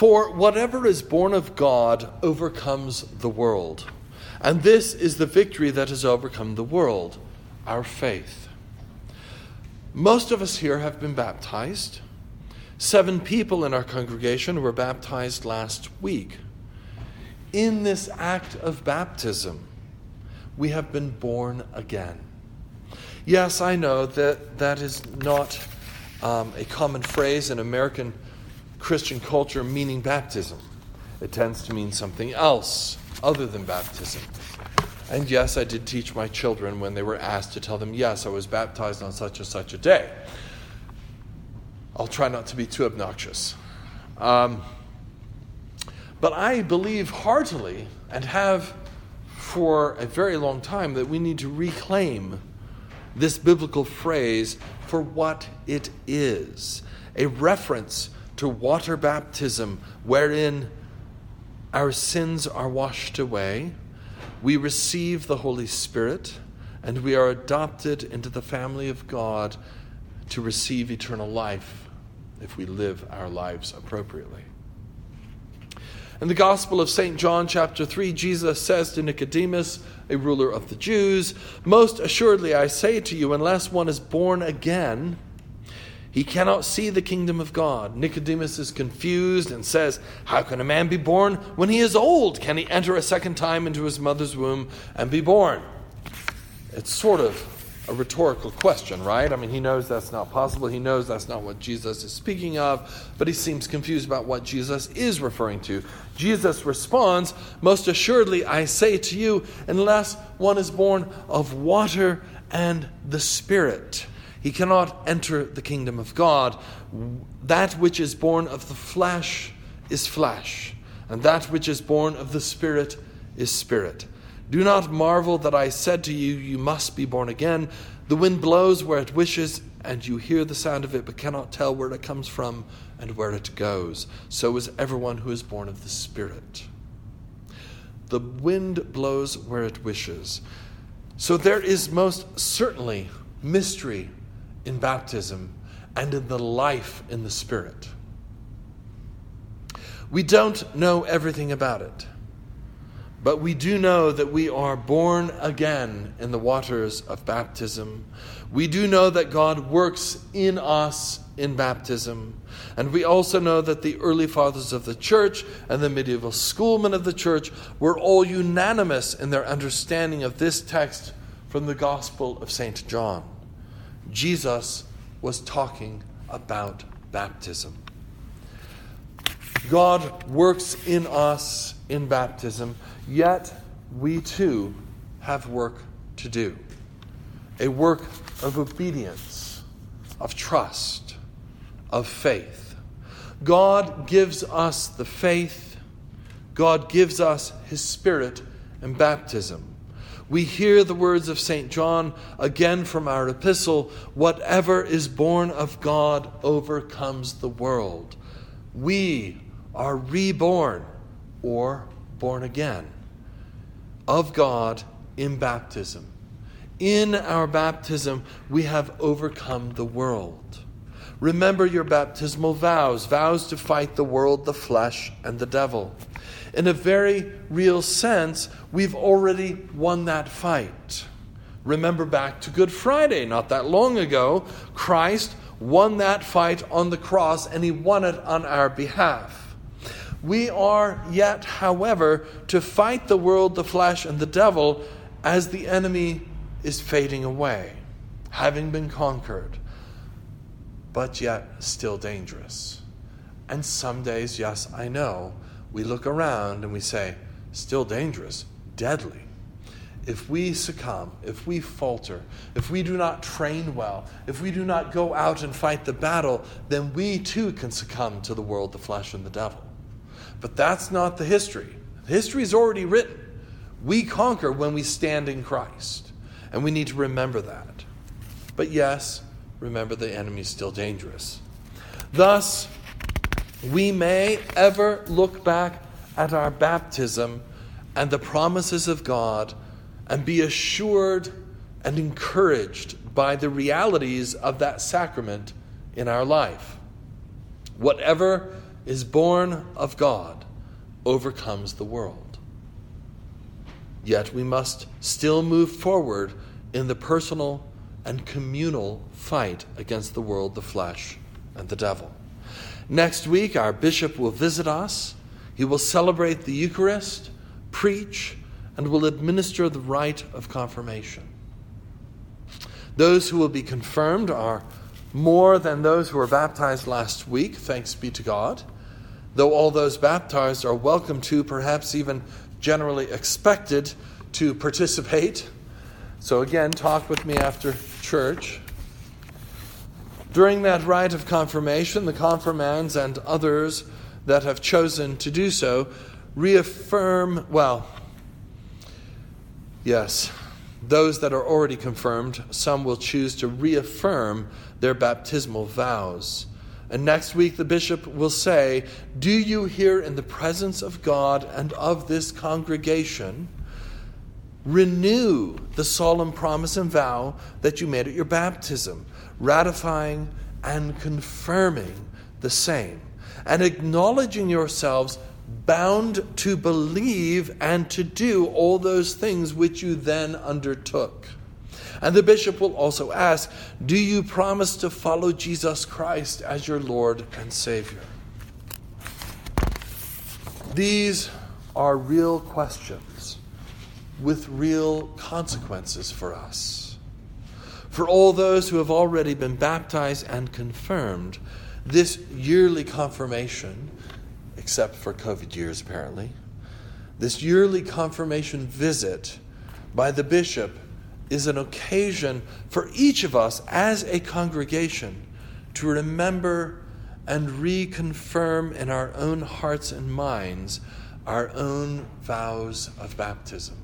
For whatever is born of God overcomes the world. And this is the victory that has overcome the world our faith. Most of us here have been baptized. Seven people in our congregation were baptized last week. In this act of baptism, we have been born again. Yes, I know that that is not um, a common phrase in American Christian culture meaning baptism. It tends to mean something else other than baptism. And yes, I did teach my children when they were asked to tell them, yes, I was baptized on such and such a day. I'll try not to be too obnoxious. Um, but I believe heartily and have for a very long time that we need to reclaim this biblical phrase for what it is a reference to water baptism, wherein our sins are washed away, we receive the Holy Spirit, and we are adopted into the family of God to receive eternal life if we live our lives appropriately. In the Gospel of St. John, chapter 3, Jesus says to Nicodemus, a ruler of the Jews, Most assuredly I say to you, unless one is born again, he cannot see the kingdom of God. Nicodemus is confused and says, How can a man be born when he is old? Can he enter a second time into his mother's womb and be born? It's sort of a rhetorical question, right? I mean, he knows that's not possible. He knows that's not what Jesus is speaking of, but he seems confused about what Jesus is referring to. Jesus responds, Most assuredly, I say to you, unless one is born of water and the Spirit, he cannot enter the kingdom of God. That which is born of the flesh is flesh, and that which is born of the Spirit is spirit. Do not marvel that I said to you, You must be born again. The wind blows where it wishes, and you hear the sound of it, but cannot tell where it comes from and where it goes. So is everyone who is born of the Spirit. The wind blows where it wishes. So there is most certainly mystery in baptism and in the life in the Spirit. We don't know everything about it. But we do know that we are born again in the waters of baptism. We do know that God works in us in baptism. And we also know that the early fathers of the church and the medieval schoolmen of the church were all unanimous in their understanding of this text from the Gospel of St. John. Jesus was talking about baptism. God works in us in baptism Yet we too have work to do a work of obedience, of trust, of faith. God gives us the faith, God gives us His Spirit in baptism. We hear the words of St. John again from our epistle whatever is born of God overcomes the world. We are reborn or born again of God in baptism. In our baptism, we have overcome the world. Remember your baptismal vows vows to fight the world, the flesh, and the devil. In a very real sense, we've already won that fight. Remember back to Good Friday, not that long ago, Christ won that fight on the cross and he won it on our behalf. We are yet, however, to fight the world, the flesh, and the devil as the enemy is fading away, having been conquered, but yet still dangerous. And some days, yes, I know, we look around and we say, still dangerous, deadly. If we succumb, if we falter, if we do not train well, if we do not go out and fight the battle, then we too can succumb to the world, the flesh, and the devil. But that's not the history. History is already written. We conquer when we stand in Christ. And we need to remember that. But yes, remember the enemy is still dangerous. Thus, we may ever look back at our baptism and the promises of God and be assured and encouraged by the realities of that sacrament in our life. Whatever is born of God overcomes the world. Yet we must still move forward in the personal and communal fight against the world, the flesh, and the devil. Next week, our bishop will visit us. He will celebrate the Eucharist, preach, and will administer the rite of confirmation. Those who will be confirmed are more than those who were baptized last week, thanks be to God. Though all those baptized are welcome to, perhaps even generally expected to participate. So, again, talk with me after church. During that rite of confirmation, the confirmands and others that have chosen to do so reaffirm, well, yes, those that are already confirmed, some will choose to reaffirm their baptismal vows. And next week, the bishop will say, Do you here in the presence of God and of this congregation renew the solemn promise and vow that you made at your baptism, ratifying and confirming the same, and acknowledging yourselves bound to believe and to do all those things which you then undertook. And the bishop will also ask Do you promise to follow Jesus Christ as your Lord and Savior? These are real questions with real consequences for us. For all those who have already been baptized and confirmed, this yearly confirmation, except for COVID years apparently, this yearly confirmation visit by the bishop is an occasion for each of us as a congregation to remember and reconfirm in our own hearts and minds our own vows of baptism.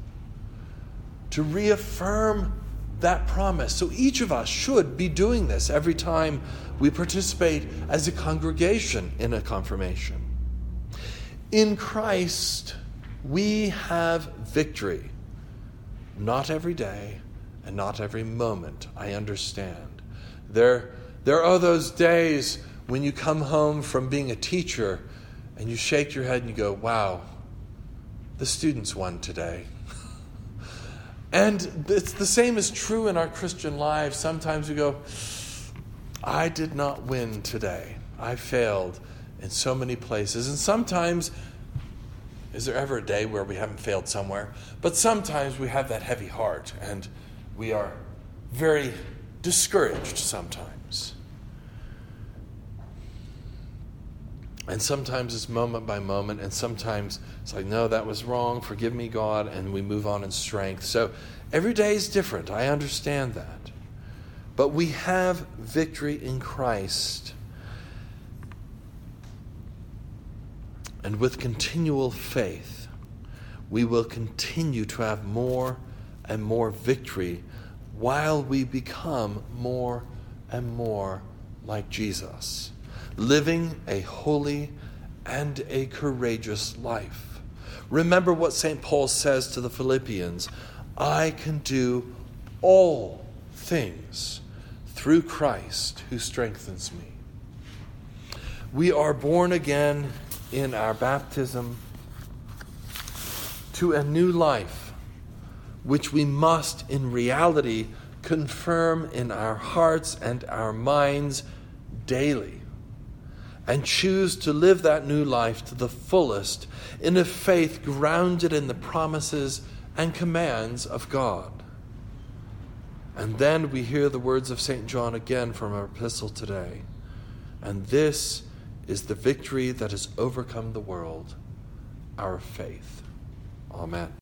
To reaffirm that promise. So each of us should be doing this every time we participate as a congregation in a confirmation. In Christ, we have victory. Not every day, and not every moment. I understand. There, there are those days when you come home from being a teacher and you shake your head and you go, wow, the students won today. And it's the same is true in our Christian lives. Sometimes we go, I did not win today. I failed in so many places. And sometimes, is there ever a day where we haven't failed somewhere? But sometimes we have that heavy heart and we are very discouraged sometimes. And sometimes it's moment by moment, and sometimes it's like, no, that was wrong. Forgive me, God. And we move on in strength. So every day is different. I understand that. But we have victory in Christ. And with continual faith, we will continue to have more and more victory while we become more and more like Jesus, living a holy and a courageous life. Remember what St. Paul says to the Philippians I can do all things through Christ who strengthens me. We are born again in our baptism to a new life which we must in reality confirm in our hearts and our minds daily, and choose to live that new life to the fullest in a faith grounded in the promises and commands of God. And then we hear the words of St. John again from our epistle today. And this is the victory that has overcome the world, our faith. Amen.